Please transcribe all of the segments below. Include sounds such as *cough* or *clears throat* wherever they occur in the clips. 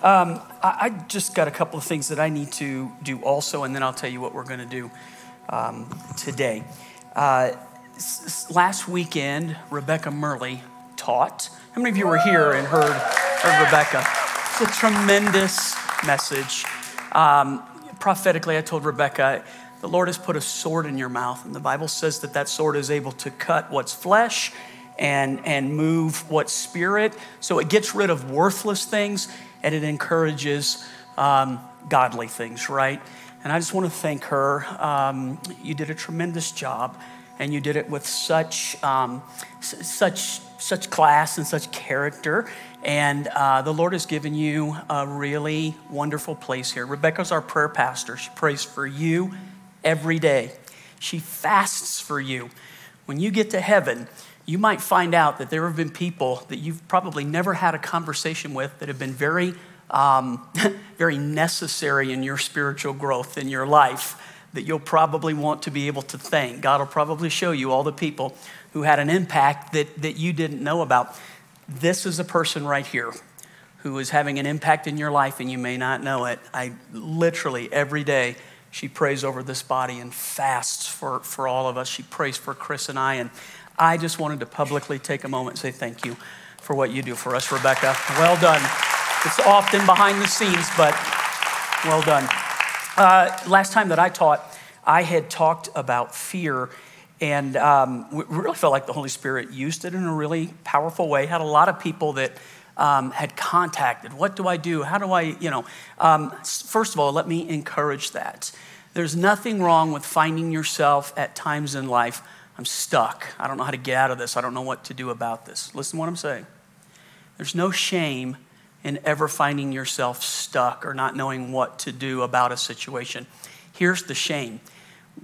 Um, I, I, just got a couple of things that I need to do also, and then I'll tell you what we're going to do um, today. Uh, s- last weekend, Rebecca Murley taught. How many of you were here and heard, heard Rebecca? It's a tremendous message. Um, prophetically, I told Rebecca, the Lord has put a sword in your mouth, and the Bible says that that sword is able to cut what's flesh and, and move what's spirit. So it gets rid of worthless things and it encourages um, godly things, right? And I just want to thank her. Um, you did a tremendous job, and you did it with such, um, such, such class and such character. And uh, the Lord has given you a really wonderful place here. Rebecca's our prayer pastor. She prays for you every day. She fasts for you. When you get to heaven, you might find out that there have been people that you've probably never had a conversation with that have been very, um, *laughs* very necessary in your spiritual growth in your life that you'll probably want to be able to thank. God will probably show you all the people who had an impact that, that you didn't know about. This is a person right here who is having an impact in your life and you may not know it. I literally every day she prays over this body and fasts for, for all of us. She prays for Chris and I. And I just wanted to publicly take a moment and say thank you for what you do for us, Rebecca. Well done. It's often behind the scenes, but well done. Uh, last time that I taught, I had talked about fear, and um, we really felt like the Holy Spirit used it in a really powerful way. Had a lot of people that um, had contacted. What do I do? How do I, you know? Um, first of all, let me encourage that. There's nothing wrong with finding yourself at times in life I'm stuck. I don't know how to get out of this. I don't know what to do about this. Listen to what I'm saying. There's no shame in ever finding yourself stuck or not knowing what to do about a situation. Here's the shame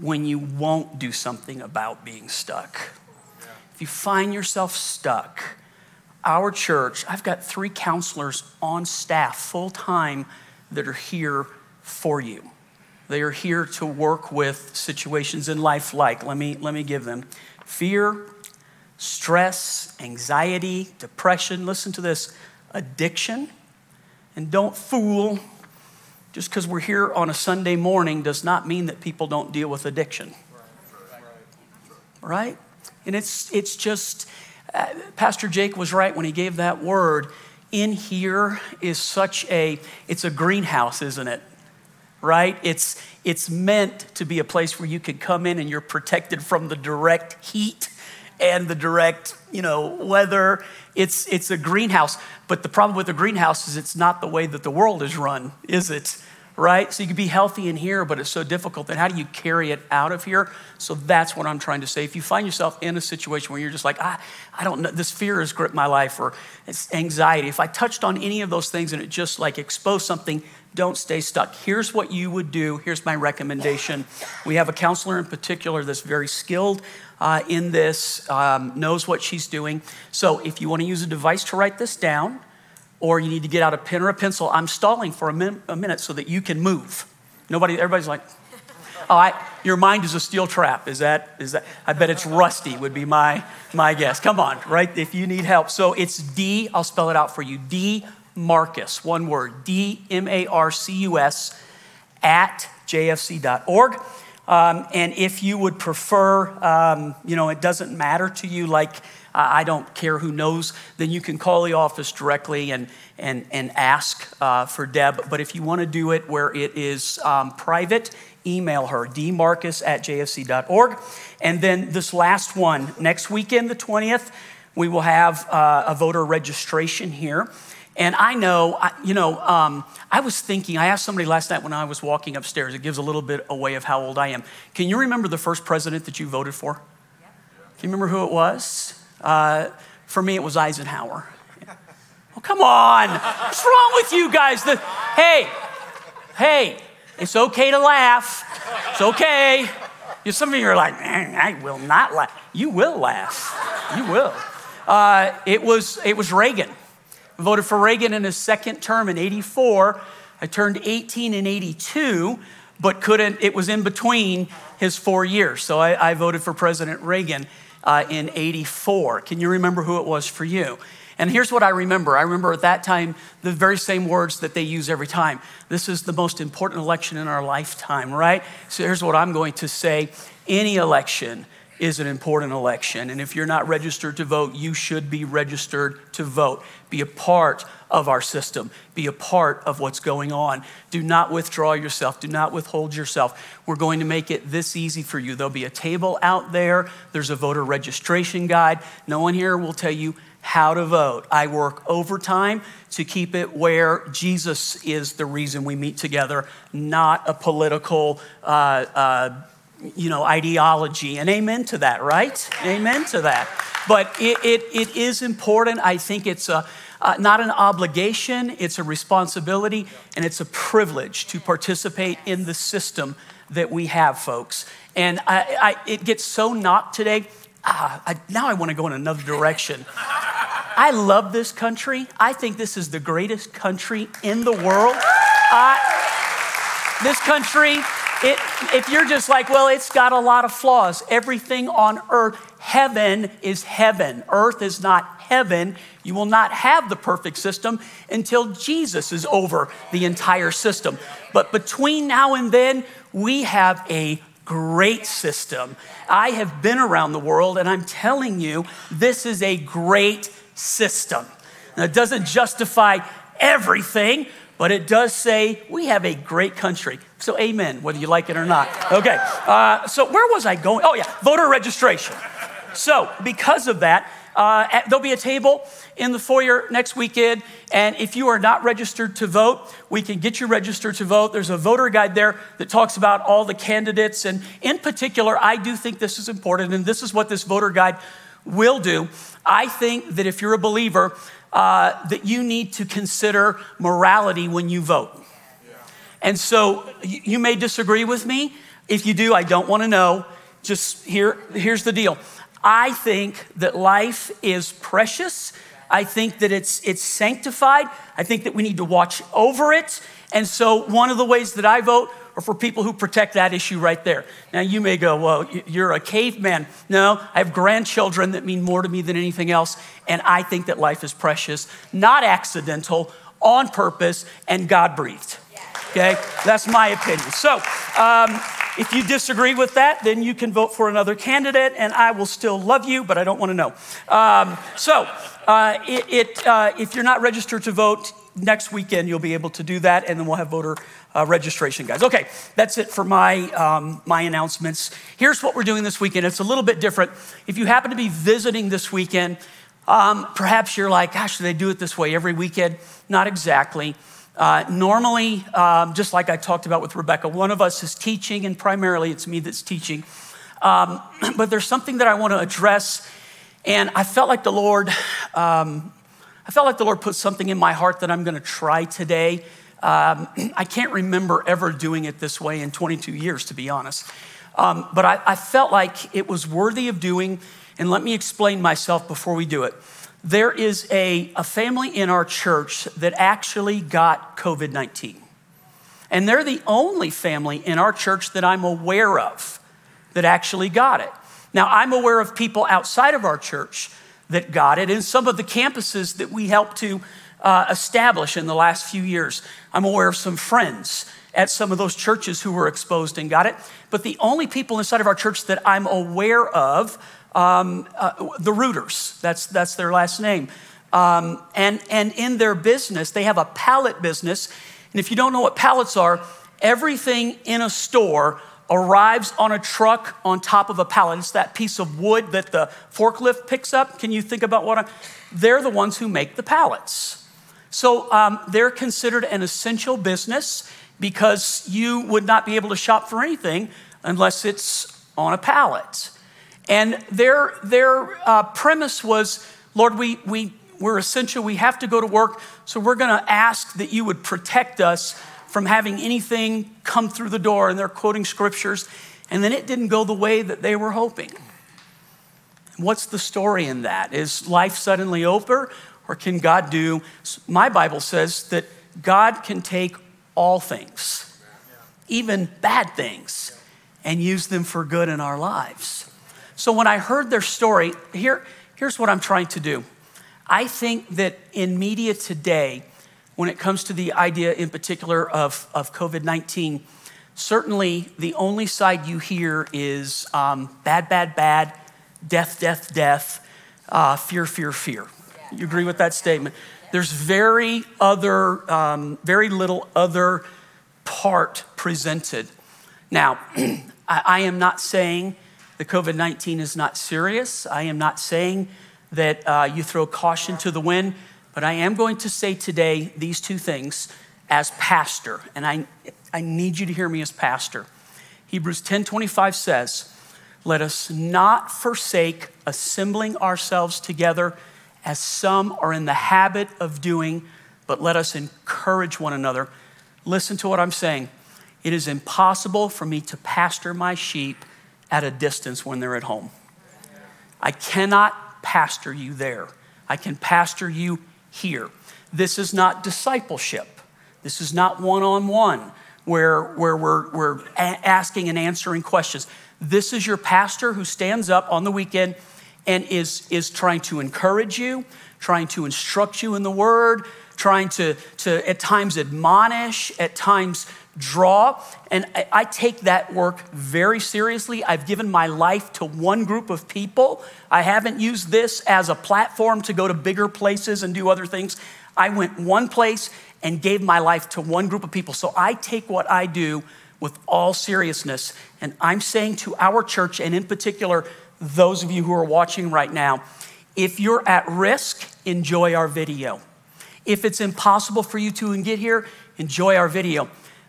when you won't do something about being stuck. If you find yourself stuck, our church, I've got three counselors on staff full time that are here for you. They are here to work with situations in life like, let me, let me give them fear, stress, anxiety, depression. Listen to this addiction. And don't fool, just because we're here on a Sunday morning does not mean that people don't deal with addiction. Right? And it's, it's just, uh, Pastor Jake was right when he gave that word. In here is such a, it's a greenhouse, isn't it? Right? It's, it's meant to be a place where you can come in and you're protected from the direct heat and the direct, you know, weather. It's, it's a greenhouse. But the problem with the greenhouse is it's not the way that the world is run, is it? Right? So you can be healthy in here, but it's so difficult. Then how do you carry it out of here? So that's what I'm trying to say. If you find yourself in a situation where you're just like, I, I don't know, this fear has gripped my life, or it's anxiety. If I touched on any of those things and it just like exposed something, don't stay stuck. Here's what you would do. Here's my recommendation. We have a counselor in particular that's very skilled uh, in this, um, knows what she's doing. So if you want to use a device to write this down, or you need to get out a pen or a pencil, I'm stalling for a, min- a minute so that you can move. Nobody, everybody's like, oh, I, your mind is a steel trap. Is that, is that, I bet it's rusty would be my, my guess. Come on, right? If you need help. So it's D, I'll spell it out for you. D Marcus, one word, D M A R C U S, at jfc.org. Um, and if you would prefer, um, you know, it doesn't matter to you, like I don't care who knows, then you can call the office directly and, and, and ask uh, for Deb. But if you want to do it where it is um, private, email her, dmarcus at jfc.org. And then this last one, next weekend, the 20th, we will have uh, a voter registration here. And I know, you know, um, I was thinking, I asked somebody last night when I was walking upstairs, it gives a little bit away of how old I am. Can you remember the first president that you voted for? Yeah. Can you remember who it was? Uh, for me, it was Eisenhower. Oh, come on. What's wrong with you guys? The, hey, hey, it's okay to laugh. It's okay. Some of you are like, man, I will not laugh. You will laugh. You will. Uh, it, was, it was Reagan voted for Reagan in his second term in 84. I turned 18 in 82, but couldn't, it was in between his four years. So I, I voted for President Reagan uh, in 84. Can you remember who it was for you? And here's what I remember I remember at that time the very same words that they use every time. This is the most important election in our lifetime, right? So here's what I'm going to say any election is an important election. And if you're not registered to vote, you should be registered to vote. Be a part of our system, be a part of what's going on. Do not withdraw yourself, do not withhold yourself. We're going to make it this easy for you. There'll be a table out there, there's a voter registration guide. No one here will tell you how to vote. I work overtime to keep it where Jesus is the reason we meet together, not a political. Uh, uh, you know, ideology. And amen to that, right? Amen to that. But it, it, it is important. I think it's a, uh, not an obligation, it's a responsibility, and it's a privilege to participate in the system that we have, folks. And I, I, it gets so knocked today. Ah, I, now I want to go in another direction. I love this country. I think this is the greatest country in the world. this country it, if you're just like, well, it's got a lot of flaws, everything on earth, heaven is heaven. Earth is not heaven. You will not have the perfect system until Jesus is over the entire system. But between now and then, we have a great system. I have been around the world and I'm telling you, this is a great system. Now, it doesn't justify everything, but it does say we have a great country. So, amen, whether you like it or not. Okay, uh, so where was I going? Oh, yeah, voter registration. So, because of that, uh, there'll be a table in the foyer next weekend. And if you are not registered to vote, we can get you registered to vote. There's a voter guide there that talks about all the candidates. And in particular, I do think this is important. And this is what this voter guide will do. I think that if you're a believer, uh, that you need to consider morality when you vote. And so you may disagree with me. If you do, I don't want to know. Just here, here's the deal. I think that life is precious. I think that it's, it's sanctified. I think that we need to watch over it. And so, one of the ways that I vote or for people who protect that issue right there. Now, you may go, well, you're a caveman. No, I have grandchildren that mean more to me than anything else, and I think that life is precious, not accidental, on purpose, and God breathed. Okay, that's my opinion. So, um, if you disagree with that, then you can vote for another candidate, and I will still love you, but I don't want to know. Um, so, uh, it, it uh, if you're not registered to vote, next weekend you'll be able to do that, and then we'll have voter uh, registration, guys. Okay, that's it for my, um, my announcements. Here's what we're doing this weekend. It's a little bit different. If you happen to be visiting this weekend, um, perhaps you're like, gosh, do they do it this way every weekend? Not exactly. Uh, normally, um, just like I talked about with Rebecca, one of us is teaching, and primarily it's me that's teaching. Um, *clears throat* but there's something that I want to address, and I felt like the Lord, um, I felt like the Lord put something in my heart that I'm going to try today. Um, *clears throat* I can't remember ever doing it this way in 22 years, to be honest. Um, but I, I felt like it was worthy of doing, and let me explain myself before we do it. There is a, a family in our church that actually got COVID 19. And they're the only family in our church that I'm aware of that actually got it. Now, I'm aware of people outside of our church that got it, and some of the campuses that we help to uh, in the last few years. I'm aware of some friends at some of those churches who were exposed and got it. But the only people inside of our church that I'm aware of, um, uh, the Reuters, that's, that's their last name. Um, and, and in their business, they have a pallet business. And if you don't know what pallets are, everything in a store arrives on a truck on top of a pallet. It's that piece of wood that the forklift picks up. Can you think about what I'm? They're the ones who make the pallets. So um, they're considered an essential business because you would not be able to shop for anything unless it's on a pallet. And their, their uh, premise was Lord, we, we, we're essential, we have to go to work, so we're going to ask that you would protect us from having anything come through the door. And they're quoting scriptures. And then it didn't go the way that they were hoping. What's the story in that? Is life suddenly over? Or can God do? My Bible says that God can take all things, even bad things, and use them for good in our lives. So when I heard their story, here, here's what I'm trying to do I think that in media today, when it comes to the idea in particular of, of COVID 19, certainly the only side you hear is um, bad, bad, bad, death, death, death, uh, fear, fear, fear. You agree with that statement? There's very other, um, very little other part presented. Now, *clears throat* I, I am not saying the COVID 19 is not serious. I am not saying that uh, you throw caution to the wind, but I am going to say today these two things as pastor, and I, I need you to hear me as pastor. Hebrews 10:25 says, "Let us not forsake assembling ourselves together as some are in the habit of doing, but let us encourage one another." Listen to what I'm saying. It is impossible for me to pastor my sheep at a distance when they're at home. I cannot pastor you there. I can pastor you here. This is not discipleship. This is not one on one where, where we're, we're asking and answering questions. This is your pastor who stands up on the weekend and is, is trying to encourage you, trying to instruct you in the word, trying to, to at times admonish, at times draw. And I, I, take that work very seriously. I've given my life to one group of people. I haven't used this as a platform to go to bigger places and do other things. I went one place and gave my life to one group of people. So I take what I do with all seriousness. And I'm saying to our church, and in particular, those of you who are watching right now, if you're at risk, enjoy our video. If it's impossible for you to get here, enjoy our video.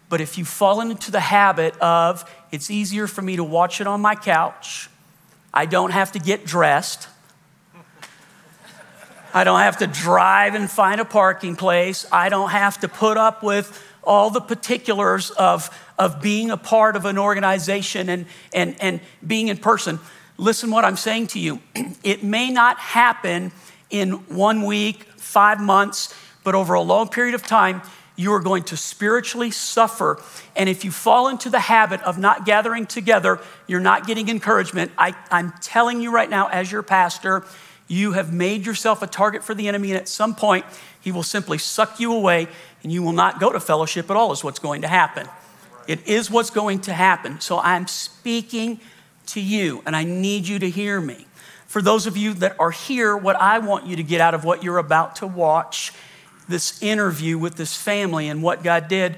But if you've fallen into the habit of, it's easier for me to watch it on my couch, I don't have to get dressed, I don't have to drive and find a parking place, I don't have to put up with all the particulars of, of being a part of an organization and, and, and being in person. Listen what I'm saying to you. *clears throat* It may not happen in one week, five months, but over a long period of time, you are going to spiritually suffer. And if you fall into the habit of not gathering together, you're not getting encouragement. I, am telling you right now, as your pastor, you have made yourself a target for the enemy, and at some point, he will simply suck you away, and you will not go to fellowship at all, is what's going to happen. It is what's going to happen. So I'm speaking to you, and I need you to hear me. For those of you that are here, what I want you to get out of what you're about to watch this interview with this family and what God did,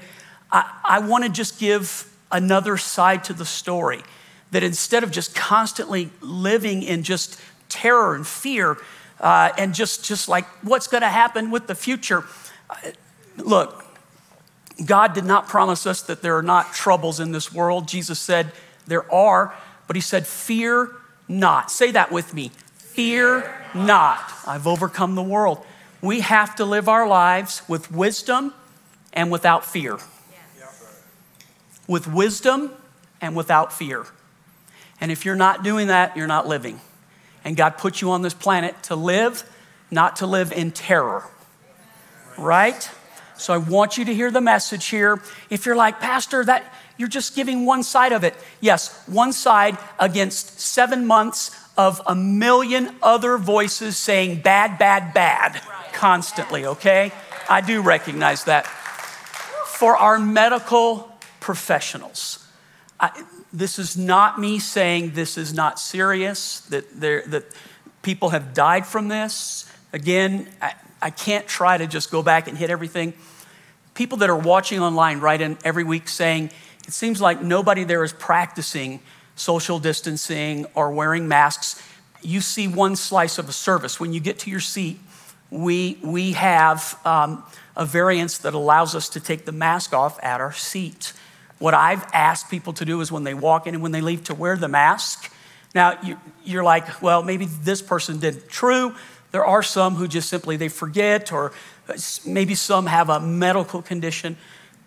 I, I want to just give another side to the story. That instead of just constantly living in just terror and fear uh, and just, just like what's going to happen with the future, look, God did not promise us that there are not troubles in this world. Jesus said there are, but He said, Fear not. Say that with me. Fear not. I've overcome the world we have to live our lives with wisdom and without fear. With wisdom and without fear. And if you're not doing that, you're not living. And God put you on this planet to live, not to live in terror. Right? So I want you to hear the message here. If you're like, Pastor, that you're just giving one side of it. Yes, one side against seven months of a million other voices saying bad, bad, bad constantly, okay? I do recognize that. For our medical professionals, I, this is not me saying this is not serious, that, there, that people have died from this. Again, I, I can't try to just go back and hit everything. People that are watching online write in every week saying, it seems like nobody there is practicing social distancing or wearing masks. You see one slice of a service. When you get to your seat, we, we have um, a variance that allows us to take the mask off at our seat. What I've asked people to do is when they walk in and when they leave to wear the mask. Now, you, you're like, well, maybe this person did true. There are some who just simply they forget, or maybe some have a medical condition,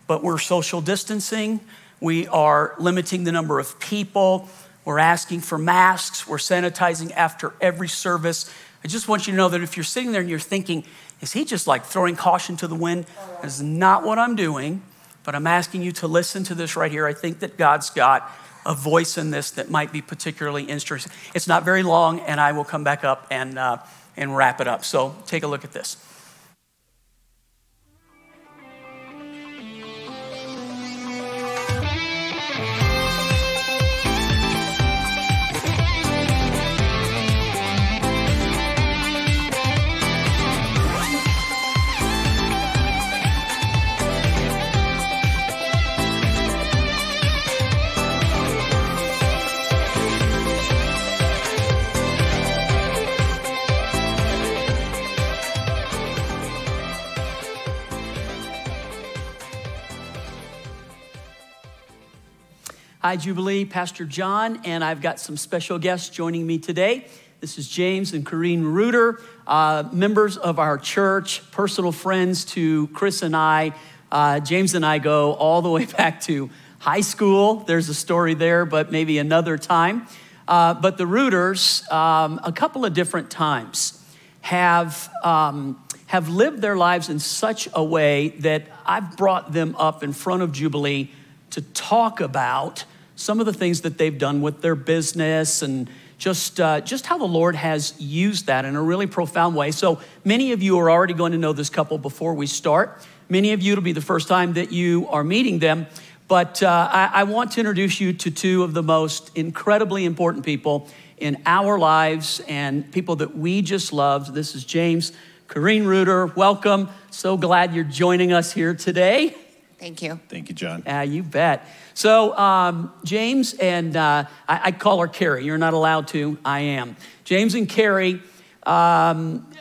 but we're social distancing. We are limiting the number of people. We're asking for masks. We're sanitizing after every service. I just want you to know that if you're sitting there and you're thinking, is he just like throwing caution to the wind? That's not what I'm doing, but I'm asking you to listen to this right here. I think that God's got a voice in this that might be particularly interesting. It's not very long, and I will come back up and, uh, and wrap it up. So take a look at this. Hi, Jubilee, Pastor John, and I've got some special guests joining me today. This is James and Corrine Reuter, uh, members of our church, personal friends to Chris and I. Uh, James and I go all the way *laughs* back to high school. There's a story there, but maybe another time. Uh, but the Reuters, um, a couple of different times, have, um, have lived their lives in such a way that I've brought them up in front of Jubilee to talk about some of the things that they've done with their business and just, uh, just how the Lord has used that in a really profound way. So many of you are already going to know this couple before we start. Many of you, it'll be the first time that you are meeting them. But uh, I, I want to introduce you to two of the most incredibly important people in our lives and people that we just love. This is James, Corrine Reuter. Welcome. So glad you're joining us here today. Thank you. Thank you, John. Yeah, you bet. So, um, James and uh, I, I, call her Carrie. You're not allowed to. I am. James and Carrie, um,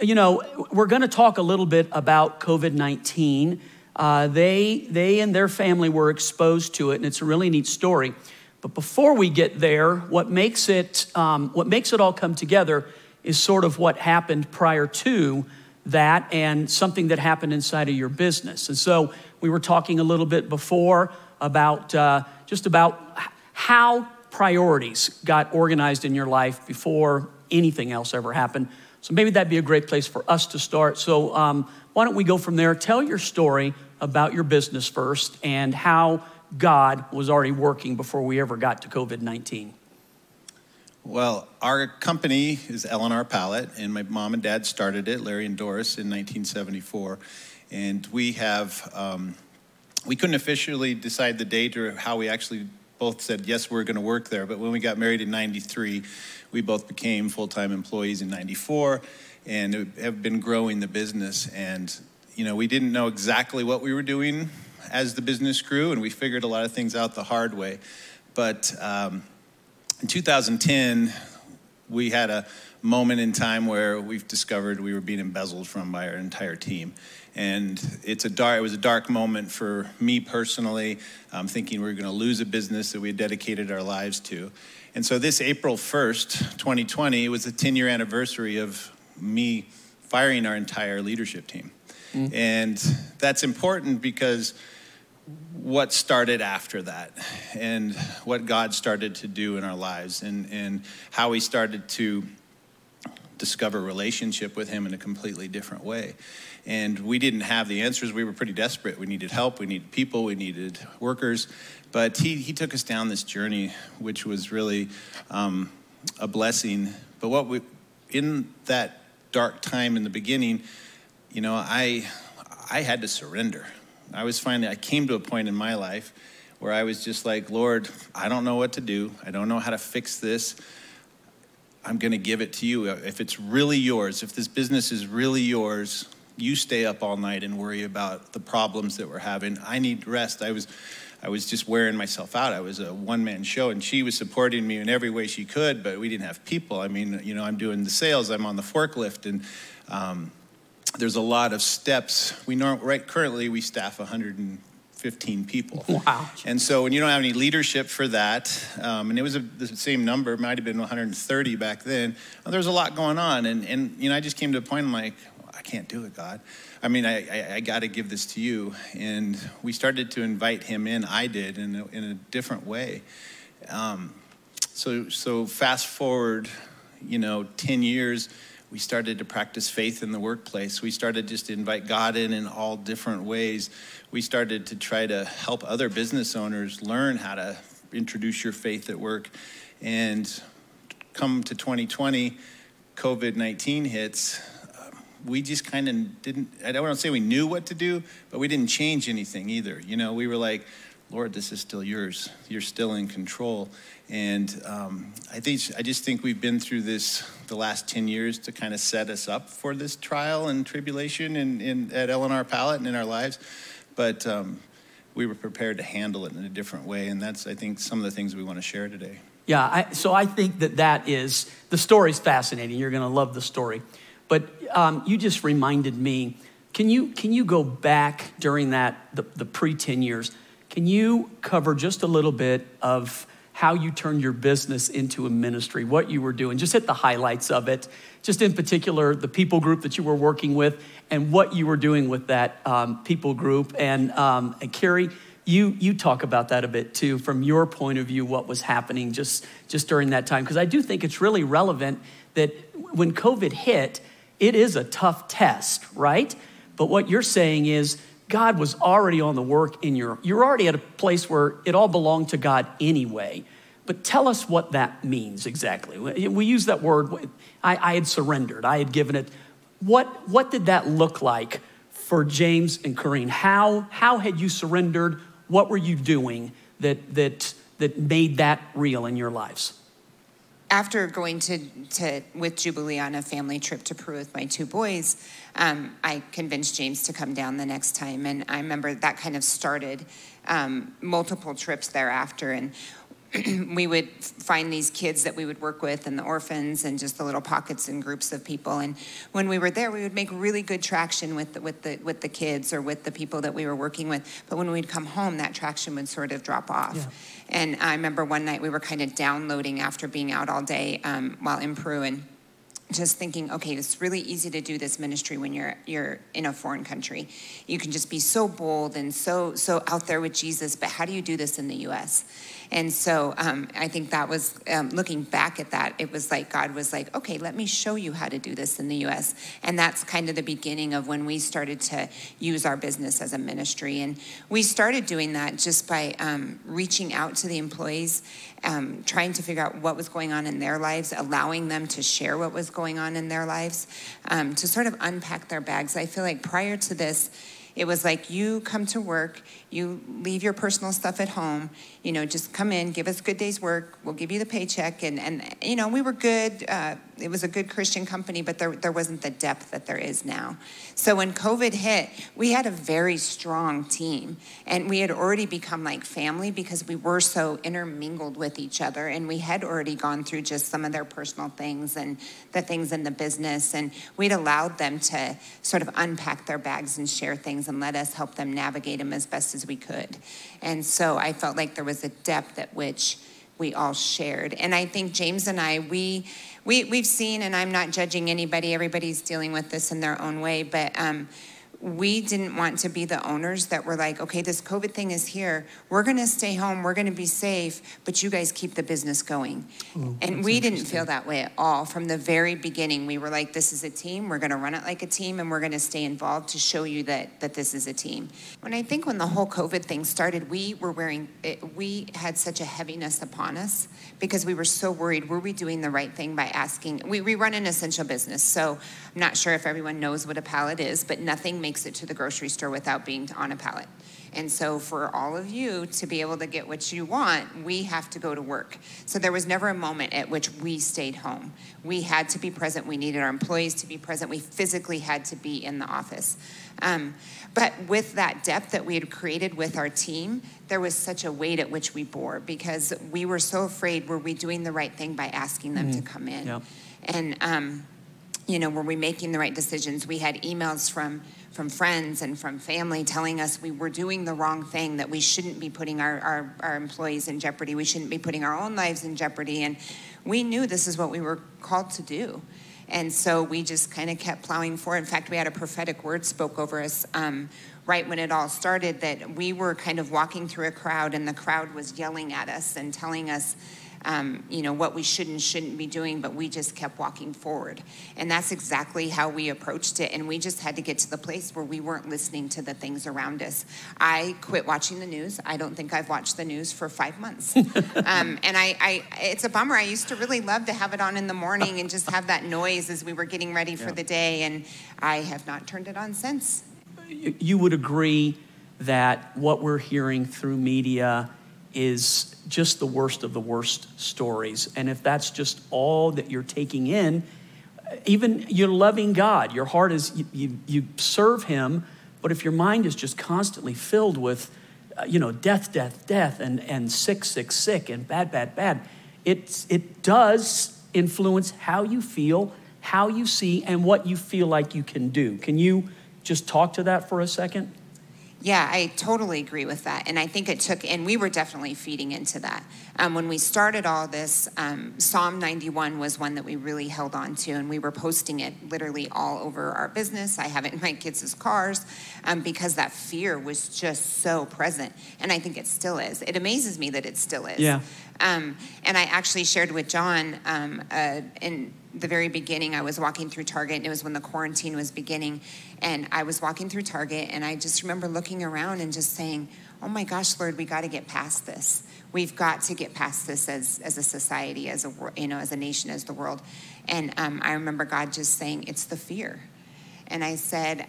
you know, we're going to talk a little bit about COVID 19. Uh, they, they and their family were exposed to it, and it's a really neat story. But before we get there, what makes it, um, what makes it all come together is sort of what happened prior to that and something that happened inside of your business. And so we were talking a little bit before about uh, just about how priorities got organized in your life before anything else ever happened. So maybe that'd be a great place for us to start. So um, why don't we go from there? Tell your story about your business first and how God was already working before we ever got to COVID 19. Well, our company is L&R Pallet, and my mom and dad started it, Larry and Doris, in 1974. And we have, um, we couldn't officially decide the date or how we actually both said, yes, we're going to work there. But when we got married in 93, we both became full time employees in 94 and have been growing the business. And, you know, we didn't know exactly what we were doing as the business grew, and we figured a lot of things out the hard way. But, um, in 2010, we had a moment in time where we've discovered we were being embezzled from by our entire team. And it's a dark, it was a dark moment for me personally, um, thinking we were going to lose a business that we had dedicated our lives to. And so this April 1st, 2020, was the 10 year anniversary of me firing our entire leadership team. Mm. And that's important because what started after that and what God started to do in our lives and, and how we started to discover relationship with him in a completely different way. And we didn't have the answers. We were pretty desperate. We needed help, we needed people, we needed workers. But he, he took us down this journey, which was really um, a blessing. But what we, in that dark time in the beginning, you know, I, I had to surrender. I was finally, I came to a point in my life where I was just like, Lord, I don't know what to do. I don't know how to fix this. I'm going to give it to you. If it's really yours, if this business is really yours, you stay up all night and worry about the problems that we're having. I need rest. I was, I was just wearing myself out. I was a one man show, and she was supporting me in every way she could, but we didn't have people. I mean, you know, I'm doing the sales, I'm on the forklift, and um, there's a lot of steps. We know right currently we staff 115 people. Wow. And so when you don't have any leadership for that, um, and it was a, the same number, it might have been 130 back then. Well, there's a lot going on, and and you know I just came to a point. I'm like, I can't do it, God. I mean, I, I, I got to give this to you. And we started to invite him in. I did in a, in a different way. Um, so so fast forward, you know, 10 years we started to practice faith in the workplace. We started just to invite God in in all different ways. We started to try to help other business owners learn how to introduce your faith at work. And come to 2020, COVID 19 hits, uh, we just kind of didn't, I don't want to say we knew what to do, but we didn't change anything either. You know, we were like, Lord, this is still yours. You're still in control. And um, I think I just think we've been through this the last 10 years to kind of set us up for this trial and tribulation in, in at L&R Pallet and in our lives. But um, we were prepared to handle it in a different way. And that's, I think, some of the things we want to share today. Yeah, I, so I think that that is, the story's fascinating. You're going to love the story. But um, you just reminded me, can you, can you go back during that, the, the pre 10 years? Can you cover just a little bit of how you turned your business into a ministry, what you were doing? Just hit the highlights of it, just in particular, the people group that you were working with and what you were doing with that um, people group. And, um, and Carrie, you, you talk about that a bit too, from your point of view, what was happening just, just during that time. Because I do think it's really relevant that when COVID hit, it is a tough test, right? But what you're saying is, God was already on the work in your, you're already at a place where it all belonged to God anyway. But tell us what that means exactly. We use that word, I, I had surrendered, I had given it. What, what did that look like for James and Corrine? How, how had you surrendered? What were you doing that, that, that made that real in your lives? After going to, to with Jubilee on a family trip to Peru with my two boys, um, I convinced James to come down the next time, and I remember that kind of started um, multiple trips thereafter. And *clears throat* we would find these kids that we would work with and the orphans and just the little pockets and groups of people and when we were there we would make really good traction with the, with the with the kids or with the people that we were working with but when we'd come home that traction would sort of drop off yeah. and i remember one night we were kind of downloading after being out all day um, while in peru and just thinking, okay, it's really easy to do this ministry when you're you're in a foreign country. You can just be so bold and so so out there with Jesus, but how do you do this in the U.S.? And so um, I think that was um, looking back at that, it was like God was like, okay, let me show you how to do this in the U.S. And that's kind of the beginning of when we started to use our business as a ministry, and we started doing that just by um, reaching out to the employees um, trying to figure out what was going on in their lives, allowing them to share what was going on in their lives, um, to sort of unpack their bags. I feel like prior to this, it was like you come to work, you leave your personal stuff at home, you know, just come in, give us a good day's work, we'll give you the paycheck. And, and you know, we were good. Uh, it was a good Christian company, but there, there wasn't the depth that there is now. So when COVID hit, we had a very strong team. And we had already become like family because we were so intermingled with each other. And we had already gone through just some of their personal things and the things in the business. And we'd allowed them to sort of unpack their bags and share things and let us help them navigate them as best as we could. And so I felt like there was a depth at which we all shared. And I think James and I, we, we, we've seen, and I'm not judging anybody, everybody's dealing with this in their own way, but um, we didn't want to be the owners that were like, okay, this COVID thing is here. We're going to stay home. We're going to be safe, but you guys keep the business going. Oh, and we didn't feel that way at all. From the very beginning, we were like, this is a team. We're going to run it like a team and we're going to stay involved to show you that, that this is a team. When I think when the whole COVID thing started, we were wearing, it, we had such a heaviness upon us because we were so worried. Were we doing the right thing by asking? We, we run an essential business. So I'm not sure if everyone knows what a pallet is, but nothing makes it to the grocery store without being on a pallet. And so, for all of you to be able to get what you want, we have to go to work. So, there was never a moment at which we stayed home. We had to be present. We needed our employees to be present. We physically had to be in the office. Um, but with that depth that we had created with our team, there was such a weight at which we bore because we were so afraid were we doing the right thing by asking them mm-hmm. to come in? Yep. And, um, you know, were we making the right decisions? We had emails from from friends and from family telling us we were doing the wrong thing, that we shouldn't be putting our, our, our employees in jeopardy, we shouldn't be putting our own lives in jeopardy. And we knew this is what we were called to do. And so we just kind of kept plowing forward. In fact, we had a prophetic word spoke over us um, right when it all started that we were kind of walking through a crowd, and the crowd was yelling at us and telling us um, you know, what we should and shouldn't be doing, but we just kept walking forward. And that's exactly how we approached it. And we just had to get to the place where we weren't listening to the things around us. I quit watching the news. I don't think I've watched the news for five months. *laughs* um, and I, I, it's a bummer. I used to really love to have it on in the morning and just have that noise as we were getting ready for yeah. the day. And I have not turned it on since. You would agree that what we're hearing through media is just the worst of the worst stories. And if that's just all that you're taking in, even you're loving God, your heart is, you, you, you serve Him, but if your mind is just constantly filled with, uh, you know, death, death, death, and, and sick, sick, sick, and bad, bad, bad, it, it does influence how you feel, how you see, and what you feel like you can do. Can you just talk to that for a second? Yeah, I totally agree with that. And I think it took, and we were definitely feeding into that. Um, when we started all this, um, Psalm 91 was one that we really held on to, and we were posting it literally all over our business. I have it in my kids' cars um, because that fear was just so present. And I think it still is. It amazes me that it still is. Yeah. Um, and I actually shared with John um, uh, in the very beginning, I was walking through Target, and it was when the quarantine was beginning. And I was walking through Target, and I just remember looking around and just saying, Oh my gosh, Lord, we got to get past this. We've got to get past this as, as a society, as a you know, as a nation, as the world. And um, I remember God just saying, "It's the fear," and I said,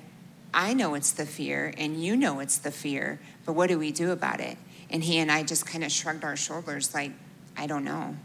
"I know it's the fear, and you know it's the fear, but what do we do about it?" And he and I just kind of shrugged our shoulders, like, "I don't know."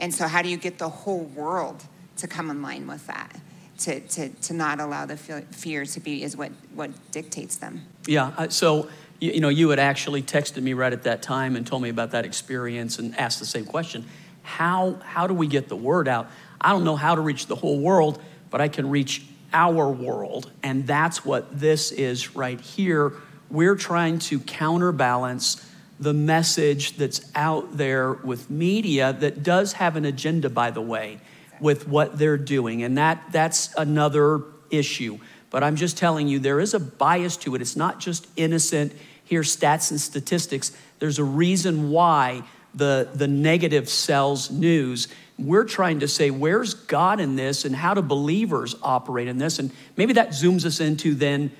And so, how do you get the whole world to come in line with that? To, to, to not allow the fear to be is what, what dictates them. Yeah. So, you, you know, you had actually texted me right at that time and told me about that experience and asked the same question. How, how do we get the word out? I don't know how to reach the whole world, but I can reach our world. And that's what this is right here. We're trying to counterbalance the message that's out there with media that does have an agenda, by the way with what they're doing. And that, that's another issue. But I'm just telling you, there is a bias to it. It's not just innocent, here stats and statistics. There's a reason why the, the negative sells news. We're trying to say, where's God in this and how do believers operate in this? And maybe that zooms us into then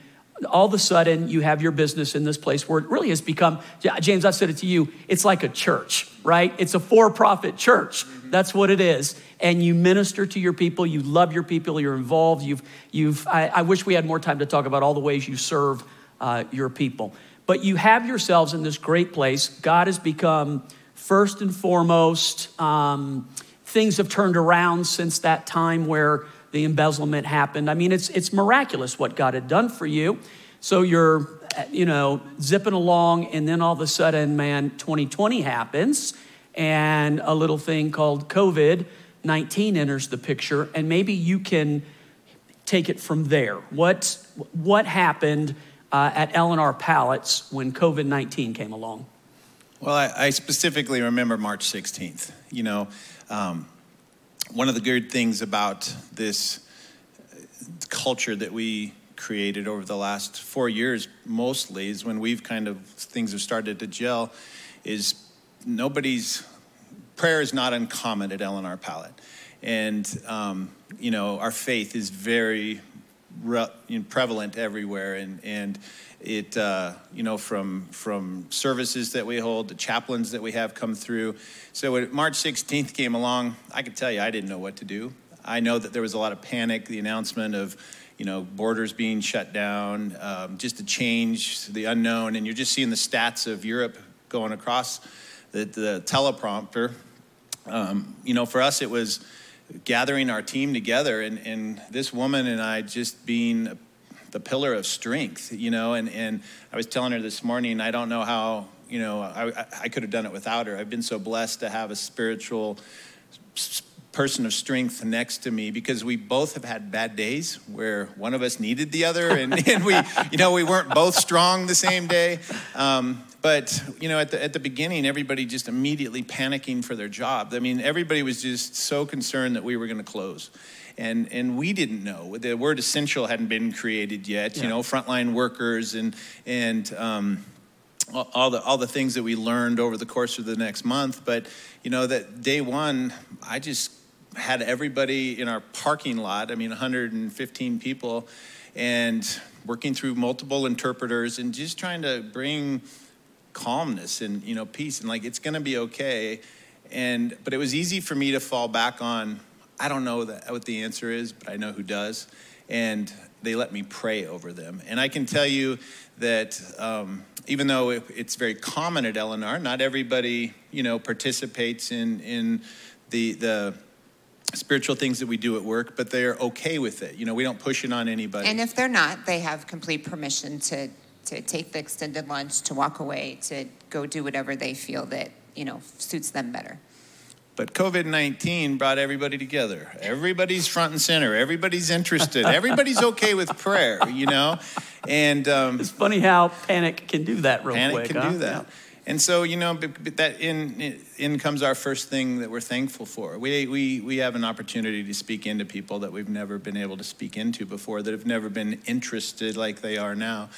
all of a sudden you have your business in this place where it really has become, James, I said it to you, it's like a church, right? It's a for profit church. That's what it is. And you minister to your people, you love your people, you're involved. You've, you've, I, I wish we had more time to talk about all the ways you serve uh, your people. But you have yourselves in this great place. God has become first and foremost. Um, things have turned around since that time where the embezzlement happened. I mean, it's, it's miraculous what God had done for you. So you're, you know, zipping along, and then all of a sudden, man, 2020 happens, and a little thing called COVID 19 enters the picture, and maybe you can take it from there. What, what happened uh, at L&R Pallets when COVID 19 came along? Well, I, I, specifically remember March 16th. You know, um, one of the good things about this culture that we created over the last four years mostly is when we've kind of things have started to gel is nobody's prayer is not uncommon at L&R Pallet and um, you know our faith is very re- prevalent everywhere. And and it uh, you know from from services that we hold the chaplains that we have come through. So when march 16th came along i could tell you i didn't know what to do. I know that there was a lot of panic the announcement of you know borders being shut down um, just a change the unknown and you're just seeing the stats of europe going across the, the teleprompter. Um, you know for us it was gathering our team together and, and this woman and i just being the pillar of strength, you know. And, and I was telling her this morning, I don't know how, you know, I, I could have done it without her. I've been so blessed to have a spiritual person of strength next to me because we both have had bad days where one of us needed the other *laughs* and, and we you know we weren't both strong the same day um, but you know at the, at the beginning everybody just immediately panicking for their job i mean everybody was just so concerned that we were going to close and and we didn't know the word essential hadn't been created yet. Yeah. You know, frontline workers and and. Um, all the all the things that we learned over the course of the next month. But you know that day one, I just had everybody in our parking lot. I mean, 115 people, and working through multiple interpreters and just trying to bring calmness and you know peace and like it's going to be okay. And but it was easy for me to fall back on. I don't know that, what the answer is, but I know who does. And they let me pray over them. And I can tell you that um, even though it, it's very common at L&R, not everybody, you know, participates in, in the, the spiritual things that we do at work, but they're okay with it. You know, we don't push it on anybody. And if they're not, they have complete permission to, to take the extended lunch, to walk away, to go do whatever they feel that, you know, suits them better. But COVID 19 brought everybody together. Everybody's front and center. Everybody's interested. Everybody's okay with prayer, you know? And um, it's funny how panic can do that real panic quick. can huh? do that. Yeah. And so, you know, that in, in comes our first thing that we're thankful for. We, we, we have an opportunity to speak into people that we've never been able to speak into before, that have never been interested like they are now.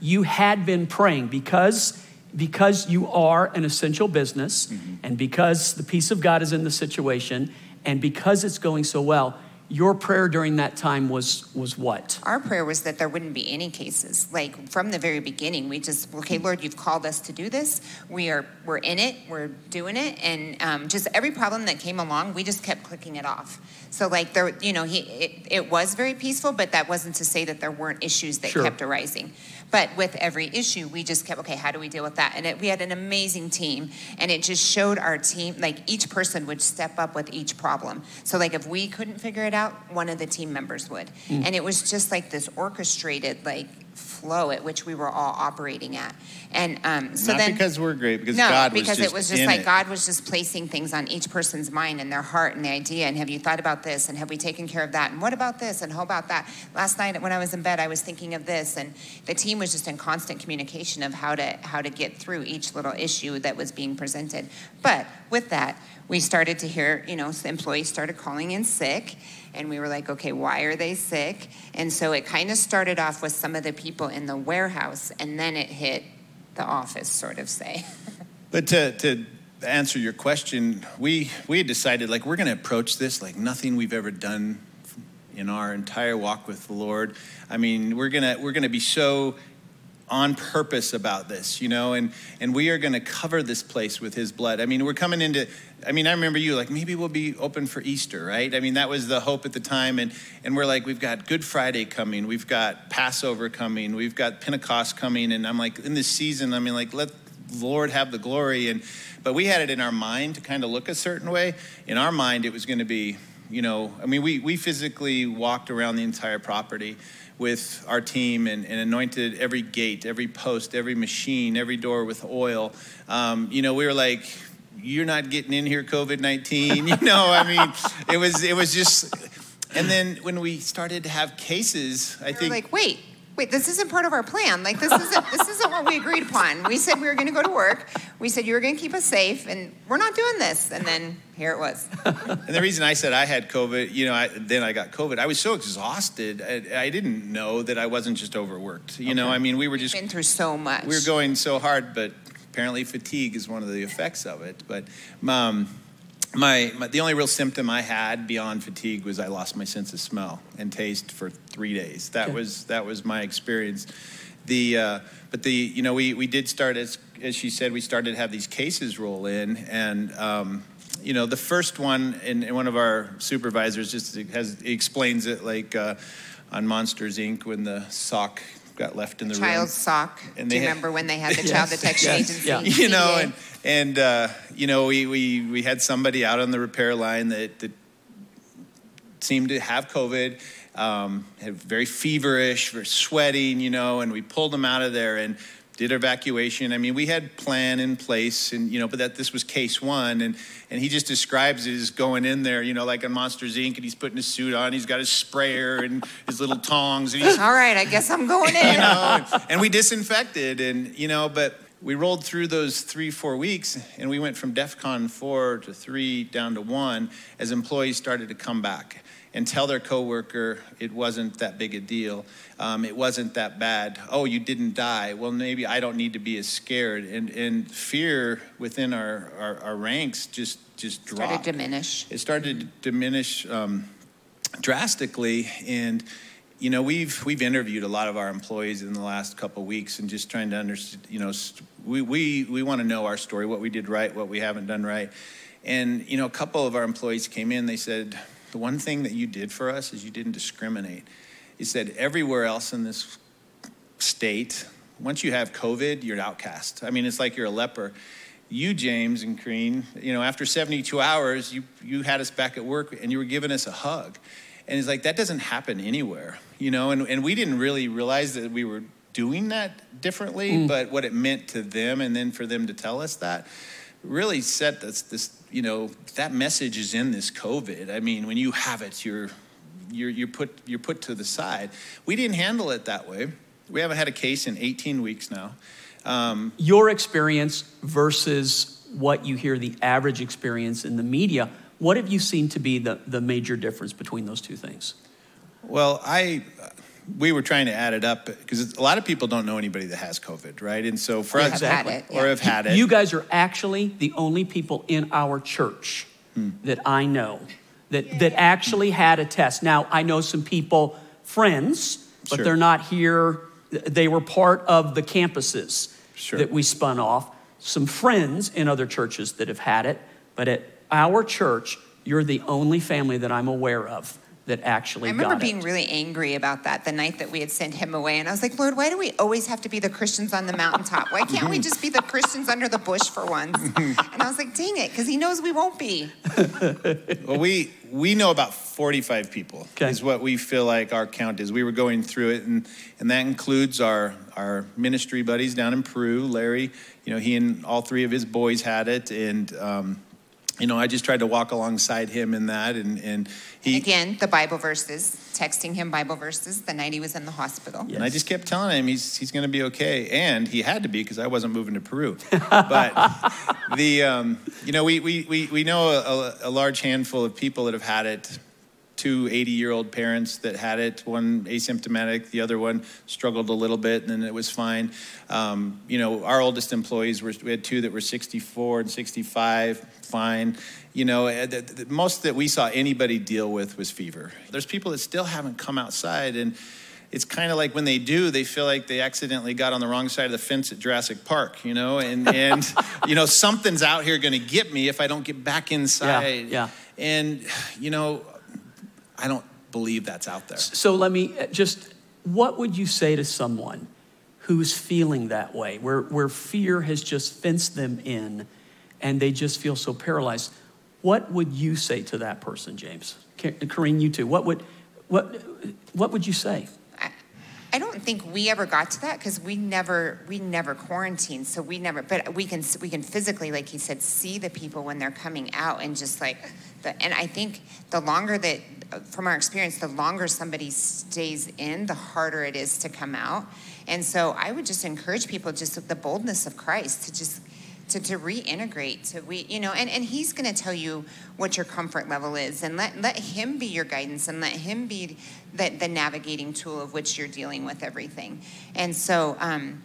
You had been praying because because you are an essential business mm-hmm. and because the peace of God is in the situation and because it's going so well, your prayer during that time was was what? Our prayer was that there wouldn't be any cases. Like from the very beginning we just okay lord you've called us to do this. We are we're in it. We're doing it. And um, just every problem that came along we just kept clicking it off. So like there you know he it, it was very peaceful but that wasn't to say that there weren't issues that sure. kept arising but with every issue, we just kept, okay, how do we deal with that? And it, we had an amazing team, and it just showed our team, like each person would step up with each problem. So, like, if we couldn't figure it out, one of the team members would. Mm. And it was just like this orchestrated, like, flow at which we were all operating at. And um, so Not then, because we're great, because no, God was because it was just like it. God was just placing things on each person's mind and their heart and the idea. And have you thought about this? And have we taken care of that? And what about this? And how about that? Last night when I was in bed, I was thinking of this, and the team was just in constant communication of how to how to get through each little issue that was being presented. But with that, we started to hear, you know, employees started calling in sick and we were like, okay, why are they sick? And so it kind of started off with some of the people in the warehouse, and then it hit the office, sort of say. *laughs* but to, to answer your question, we, we decided like we're going to approach this like nothing we've ever done in our entire walk with the Lord. I mean, we're gonna we're gonna be so on purpose about this, you know, and, and we are going to cover this place with his blood. I mean, we're coming into, I mean, I remember you like, maybe we'll be open for Easter, right? I mean, that was the hope at the time. And, and we're like, we've got Good Friday coming, we've got Passover coming, we've got Pentecost coming. And I'm like, in this season, I mean, like, let the Lord have the glory. And, but we had it in our mind to kind of look a certain way. In our mind, it was going to be, you know, I mean, we, we physically walked around the entire property with our team and, and, anointed every gate, every post, every machine, every door with oil. Um, you know, we were like, you're not getting in here, COVID 19. *laughs* You know, I mean, it was, it was just, and then when we started to have cases, I we think. like, wait, wait, this isn't part of our plan. Like this isn't this isn't what we agreed upon. We said we were going to go to work. We said you were going to keep us safe, and we're not doing this. And then here it was. and the reason I said I had COVID, you know, I, then I got COVID. I was so exhausted. I, I, didn't know that I wasn't just overworked. You okay. know, I mean, we were just We've been through so much. We were going so hard, but apparently fatigue is one of the effects of it. But. Um, my, my, the only real symptom I had beyond fatigue was I lost my sense of smell and taste for three days. That okay. was that was my experience. The uh, but the you know we we did start as as she said we started to have these cases roll in and. Um, you know, the first one, and, and, one of our supervisors just has explains it like uh, on Monsters Inc. when the sock got left in the, the room. Child's sock. And Do you had, remember when they had the *laughs* yes, child detection yes, agency? Yeah. You know, and and uh, you know, we, we we had somebody out on the repair line that, that seemed to have COVID, um, had very feverish, very sweating, you know, and we pulled them out of there and did evacuation. I mean, we had plan in place, and you know, but that this was case one, and and he just describes it as going in there, you know, like on Monsters Inc. And he's putting his suit on, he's got his sprayer and his little tongs, and he's all right. I guess I'm going *laughs* in. You know, and, and we disinfected, and you know, but we rolled through those three, four weeks, and we went from DEF CON 4 to 3 down to 1 as employees started to come back and tell their coworker it wasn't that big a deal. Um, it wasn't that bad. Oh, you didn't die. Well, maybe I don't need to be as scared. And, and fear within our, our, our ranks just, just dropped. Started to diminish. It started to diminish um, drastically. And you know, we've we've interviewed a lot of our employees in the last couple weeks, and just trying to understand. You know, we we we want to know our story, what we did right, what we haven't done right, and you know, a couple of our employees came in. They said, the one thing that you did for us is you didn't discriminate. You said everywhere else in this state, once you have COVID, you're an outcast. I mean, it's like you're a leper. You, James and Crean, you know, after 72 hours, you you had us back at work, and you were giving us a hug. And it's like, that doesn't happen anywhere, you know? And, and we didn't really realize that we were doing that differently, mm. but what it meant to them and then for them to tell us that really set this, this, you know, that message is in this COVID. I mean, when you have it, you're, you're, you're, put, you're put to the side. We didn't handle it that way. We haven't had a case in 18 weeks now. Um, Your experience versus what you hear the average experience in the media what have you seen to be the, the major difference between those two things? Well, I we were trying to add it up because a lot of people don't know anybody that has COVID, right? And so for us, exactly. It, yeah. or have had it. You guys are actually the only people in our church hmm. that I know that that actually had a test. Now I know some people, friends, but sure. they're not here. They were part of the campuses sure. that we spun off. Some friends in other churches that have had it, but at our church, you're the only family that I'm aware of that actually I remember being it. really angry about that the night that we had sent him away. And I was like, Lord, why do we always have to be the Christians on the mountaintop? Why can't we just be the Christians under the bush for once? *laughs* And I was like, dang it, because he knows we won't be. *laughs* well, we we know about 45 people okay. is what we feel like our count is. We were going through it, and, and that includes our, our ministry buddies down in Peru. Larry, you know, he and all three of his boys had it, and um, you know, I just tried to walk alongside him in that. And, and he. Again, the Bible verses, texting him Bible verses the night he was in the hospital. Yes. And I just kept telling him he's, he's going to be okay. And he had to be because I wasn't moving to Peru. *laughs* but the, um, you know, we, we, we, we know a, a large handful of people that have had it two 80 year old parents that had it, one asymptomatic, the other one struggled a little bit, and then it was fine. Um, you know, our oldest employees, were, we had two that were 64 and 65, fine. You know, eh, the, the most that we saw anybody deal with was fever. There's people that still haven't come outside, and it's kind of like when they do, they feel like they accidentally got on the wrong side of the fence at Jurassic Park, you know, and, *laughs* and you know, something's out here going to get me if I don't get back inside. Yeah, yeah. And, you know, I don't believe that's out there. So let me uh, just, what would you say to someone who's feeling that way, where, where fear has just fenced them in and they just feel so paralyzed? What would you say to that person, James? Kareen, you too. What would, what, what would you say? I don't think we ever got to that because we never we never quarantined, so we never. But we can we can physically, like he said, see the people when they're coming out, and just like the. And I think the longer that, from our experience, the longer somebody stays in, the harder it is to come out. And so I would just encourage people, just with the boldness of Christ, to just to, to reintegrate to we you know and, and he's going to tell you what your comfort level is and let, let him be your guidance and let him be the, the navigating tool of which you're dealing with everything and so um,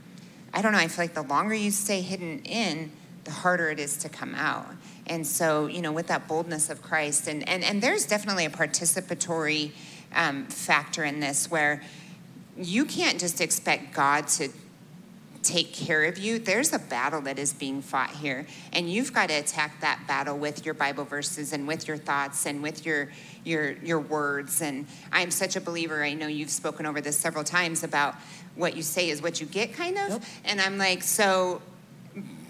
i don't know i feel like the longer you stay hidden in the harder it is to come out and so you know with that boldness of christ and and, and there's definitely a participatory um, factor in this where you can't just expect god to take care of you, there's a battle that is being fought here. And you've got to attack that battle with your Bible verses and with your thoughts and with your your your words. And I'm such a believer, I know you've spoken over this several times about what you say is what you get kind of. Yep. And I'm like, so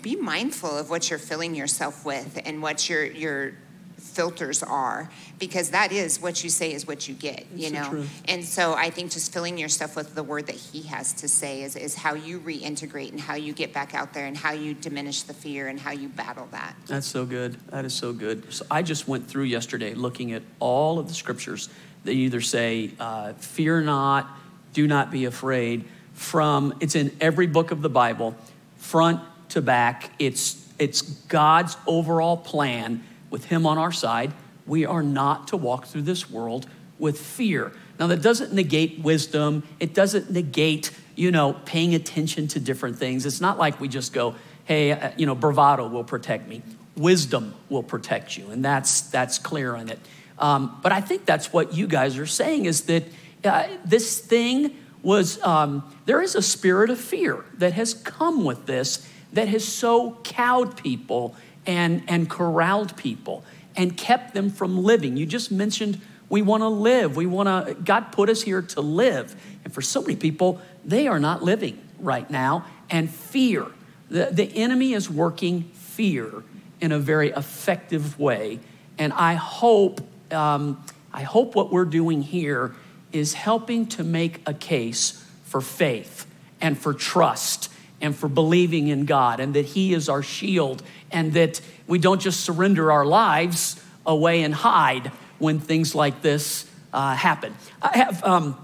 be mindful of what you're filling yourself with and what your your filters are because that is what you say is what you get you know? and so i think just filling yourself with the word that he has to say is, is how you reintegrate and how you get back out there and how you diminish the fear and how you battle that. That's so good. That is so good. So i just went through yesterday looking at all of the scriptures that either say uh, fear not do not be afraid from it's in every book of the bible front to back. It's, it's God's overall plan with Him on our side. We are not to walk through this world with fear. Now, that doesn't negate wisdom, it doesn't negate, you know, paying attention to different things. It's not like we just go, hey, uh, you know, bravado will protect me. Wisdom will protect you, and that's, that's clear on it. Um, but I think that's what you guys are saying is that uh, this thing was, um, there is a spirit of fear that has come with this that has so cowed people and, and corralled people and kept them from living. You just mentioned we want to live. We want to, God put us here to live. And for so many people, they are not living right now. And fear, the, the enemy is working fear in a very effective way. And I hope, um, I hope what we're doing here is helping to make a case for faith and for trust and for believing in God and that He is our shield and that we don't just surrender our lives away and hide when things like this uh, happen. I have um,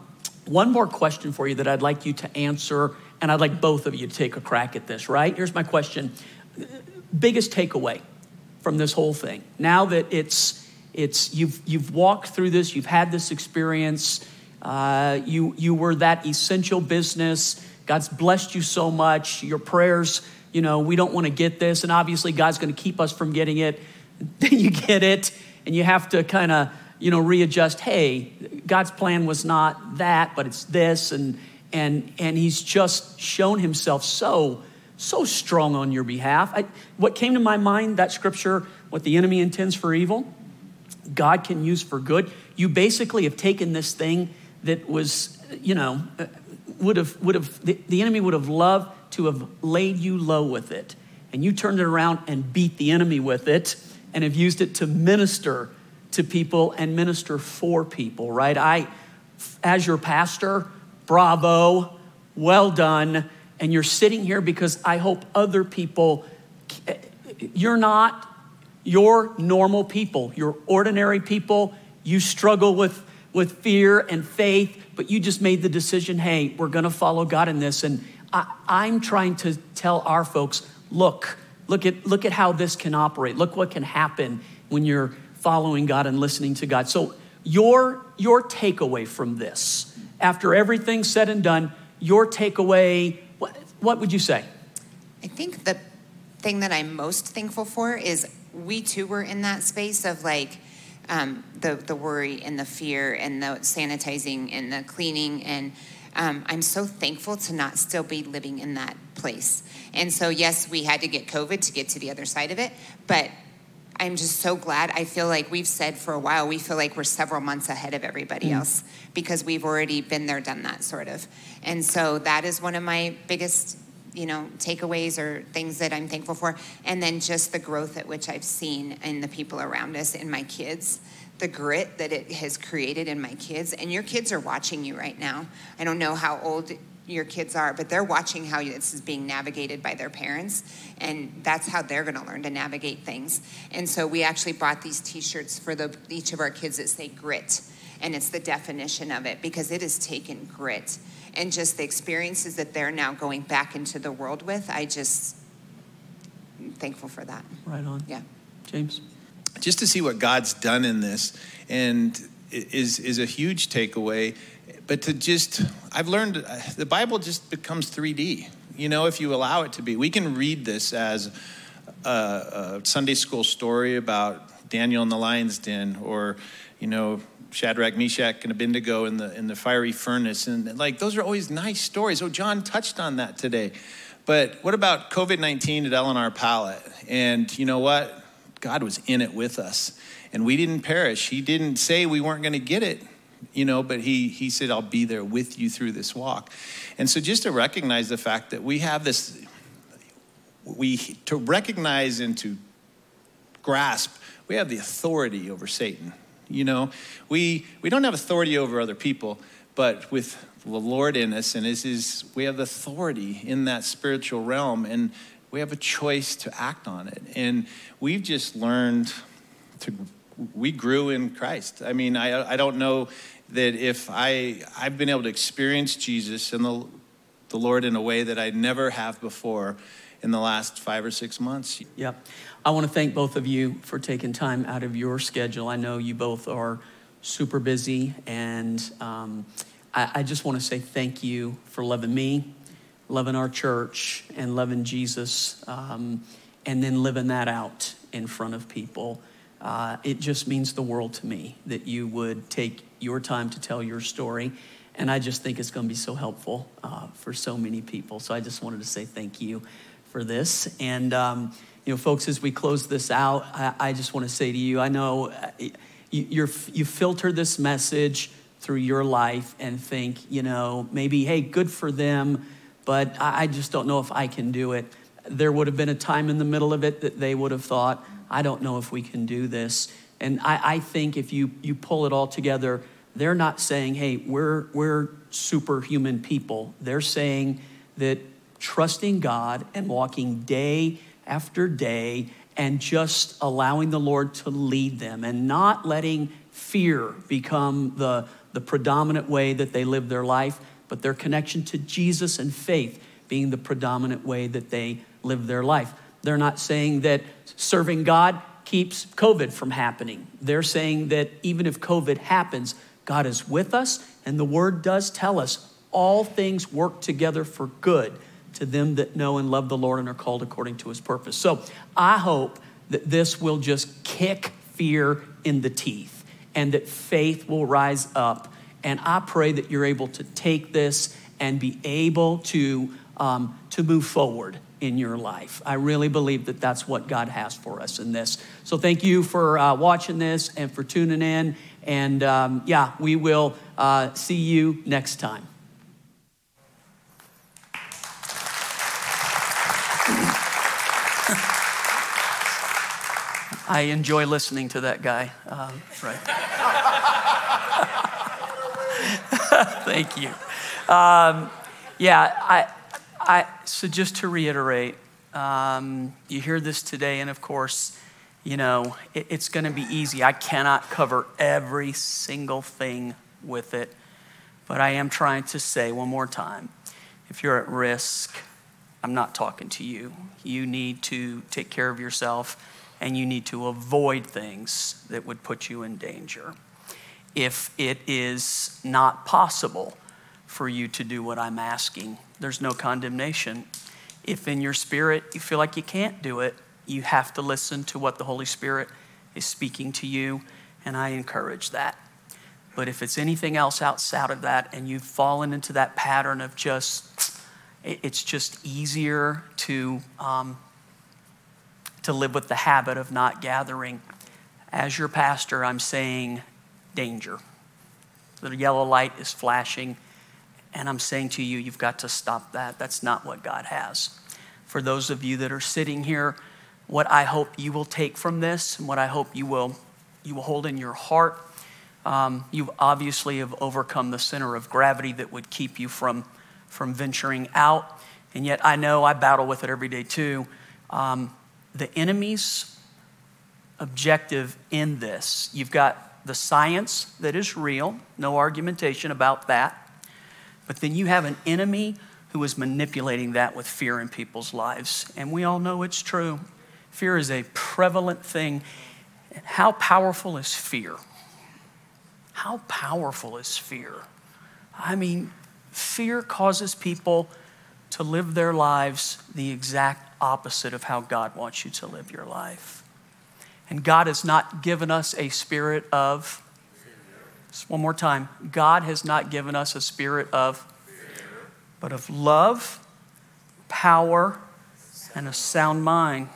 one more question for you that I'd like you to answer, and I'd like both of you to take a crack at this, right? Here's my question Biggest takeaway from this whole thing now that it's it's you've you've walked through this you've had this experience uh, you you were that essential business God's blessed you so much. Your prayers, you know, we don't want to get this, and obviously God's going to keep us from getting it. *laughs* Then you get it, and you have to kind of, you know, readjust. Hey, God's plan was not that, but it's this, and and and He's just shown Himself so so strong on your behalf. I, what came to my mind that scripture, what the enemy intends for evil, God can use for good. You basically have taken this thing that was, you know, would have, would have the, the enemy would have loved to have laid you low with it. And you turned it around and beat the enemy with it and have used it to minister to people and minister for people, right? I, as your pastor, bravo, well done. And you're sitting here because I hope other people, you're not your normal people, you're ordinary people. You struggle with, with fear and faith but you just made the decision hey, we're going to follow God in this. And I, am trying to tell our folks look, look at, look at how this can operate. Look what can happen when you're following God and listening to God. So, your, your takeaway from this, after everything's said and done, your takeaway, what, what would you say? I think the thing that I'm most thankful for is we too were in that space of like, um, the, the worry and the fear and the sanitizing and the cleaning. And um, I'm so thankful to not still be living in that place. And so, yes, we had to get COVID to get to the other side of it, but I'm just so glad. I feel like we've said for a while, we feel like we're several months ahead of everybody mm. else because we've already been there, done that sort of. And so that is one of my biggest you know, takeaways or things that I'm thankful for. And then just the growth at which I've seen in the people around us, in my kids, the grit that it has created in my kids. And your kids are watching you right now. I don't know how old your kids are, but they're watching how this is being navigated by their parents, and that's how they're going to learn to navigate things. And so we actually bought these T-shirts for the, each of our kids that say grit, and it's the definition of it because it has taken grit and just the experiences that they're now going back into the world with. I just I'm thankful for that. Right on. Yeah. James. Just to see what God's done in this, and is is a huge takeaway. But to just, I've learned uh, the Bible just becomes 3D. You know, if you allow it to be, we can read this as a, a Sunday school story about Daniel in the lion's den, or you know, Shadrach, Meshach, and Abednego in the in the fiery furnace, and like those are always nice stories. Oh, John touched on that today. But what about COVID nineteen at L&R Pallet? And you know what? God was in it with us, and we didn't perish. He didn't say we weren't going to get it, you know, but he he said, "I'll be there with you through this walk." And so, just to recognize the fact that we have this, we to recognize and to grasp, we have the authority over Satan you know, we, we don't have authority over other people, but with the Lord in us, and this is, we have authority in that spiritual realm, and we have a choice to act on it. And we've just learned to, we grew in Christ. I mean, I, I don't know that if I, I've been able to experience Jesus and the, the Lord in a way that I never have before. in the last five or six months. Yep. I want to thank both of you for taking time out of your schedule. I know you both are super busy, and um, I, I just want to say thank you for loving me, loving our church, and loving Jesus, um, and then living that out in front of people. Uh, it just means the world to me that you would take your time to tell your story. And I just think it's going to be so helpful uh, for so many people. So I just wanted to say thank you for this. And, um, you know, folks, as we close this out, I, I just want to say to you I know uh, you, you filter this message through your life and think, you know, maybe, hey, good for them, but I, I just don't know if I can do it. There would have been a time in the middle of it that they would have thought, I don't know if we can do this. And I, I think if you, you pull it all together, they're not saying, hey, we're, we're superhuman people. They're saying that trusting God and walking day after day and just allowing the Lord to lead them and not letting fear become the, the predominant way that they live their life, but their connection to Jesus and faith being the predominant way that they live their life. They're not saying that serving God keeps COVID from happening. They're saying that even if COVID happens, God is with us, and the word does tell us all things work together for good to them that know and love the Lord and are called according to his purpose. So I hope that this will just kick fear in the teeth and that faith will rise up. And I pray that you're able to take this and be able to, um, to move forward in your life. I really believe that that's what God has for us in this. So thank you for uh, watching this and for tuning in. And um, yeah, we will uh, see you next time. I enjoy listening to that guy. Um, right. *laughs* Thank you. Um, yeah, I, I, so just to reiterate, um, you hear this today, and of course, you know, it, it's going to be easy. I cannot cover every single thing with it, but I am trying to say one more time if you're at risk, I'm not talking to you. You need to take care of yourself and you need to avoid things that would put you in danger. If it is not possible for you to do what I'm asking, there's no condemnation. If in your spirit you feel like you can't do it, you have to listen to what the Holy Spirit is speaking to you, and I encourage that. But if it's anything else outside of that and you've fallen into that pattern of just, it's just easier to, um, to live with the habit of not gathering. As your pastor, I'm saying danger. The yellow light is flashing, and I'm saying to you, you've got to stop that. That's not what God has. For those of you that are sitting here, what I hope you will take from this and what I hope you will, you will hold in your heart. Um, you obviously have overcome the center of gravity that would keep you from, from venturing out. And yet I know I battle with it every day too. Um, the enemy's objective in this, you've got the science that is real, no argumentation about that. But then you have an enemy who is manipulating that with fear in people's lives. And we all know it's true. Fear is a prevalent thing. How powerful is fear? How powerful is fear? I mean, fear causes people to live their lives the exact opposite of how God wants you to live your life. And God has not given us a spirit of, one more time, God has not given us a spirit of, but of love, power, and a sound mind.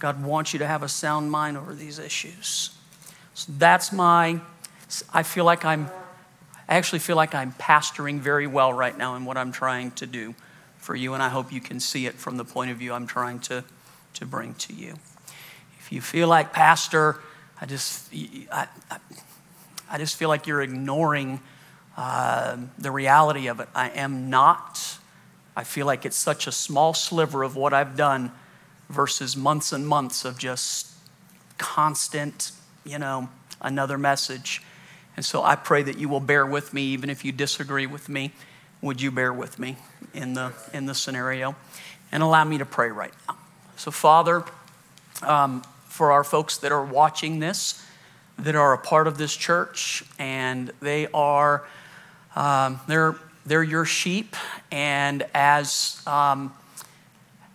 God wants you to have a sound mind over these issues. So that's my, I feel like I'm, I actually feel like I'm pastoring very well right now in what I'm trying to do for you, and I hope you can see it from the point of view I'm trying to, to bring to you. If you feel like, Pastor, I just, I, I, I just feel like you're ignoring uh, the reality of it. I am not. I feel like it's such a small sliver of what I've done versus months and months of just constant, you know, another message. And so I pray that you will bear with me, even if you disagree with me. Would you bear with me in the, in the scenario? and allow me to pray right now. So, Father, um, for our folks that are watching this, that are a part of this church, and they are um, they're they're your sheep, and as um,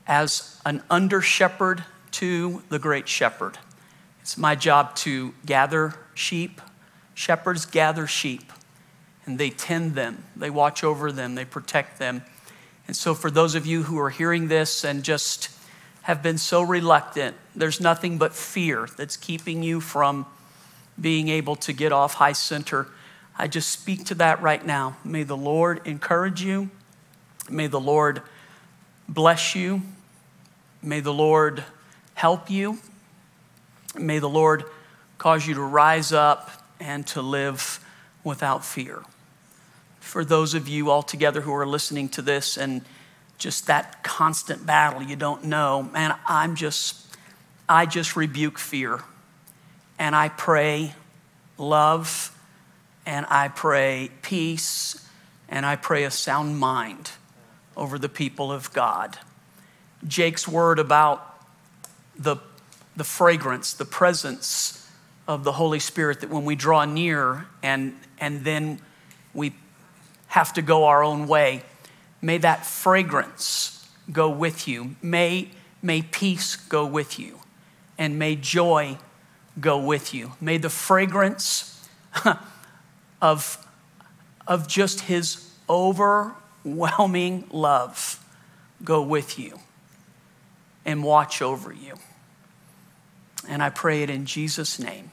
as an under shepherd to the great shepherd, it's my job to gather sheep. Shepherds gather sheep, and they tend them, they watch over them, they protect them. And so, for those of you who are hearing this and just have been so reluctant, there's nothing but fear that's keeping you from being able to get off high center. I just speak to that right now. May the Lord encourage you. May the Lord bless you. May the Lord help you. May the Lord cause you to rise up and to live without fear. For those of you all together who are listening to this and just that constant battle you don't know, man, I'm just, I just rebuke fear. And I pray love, and I pray peace, and I pray a sound mind over the people of God. Jake's word about the, the fragrance, the presence of the Holy Spirit, that when we draw near and, and then we have to go our own way, may that fragrance go with you. May, may peace go with you. And may joy go with you. May the fragrance *laughs* of, of just His overwhelming love go with you and watch over you. And I pray it in Jesus' name.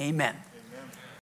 Amen.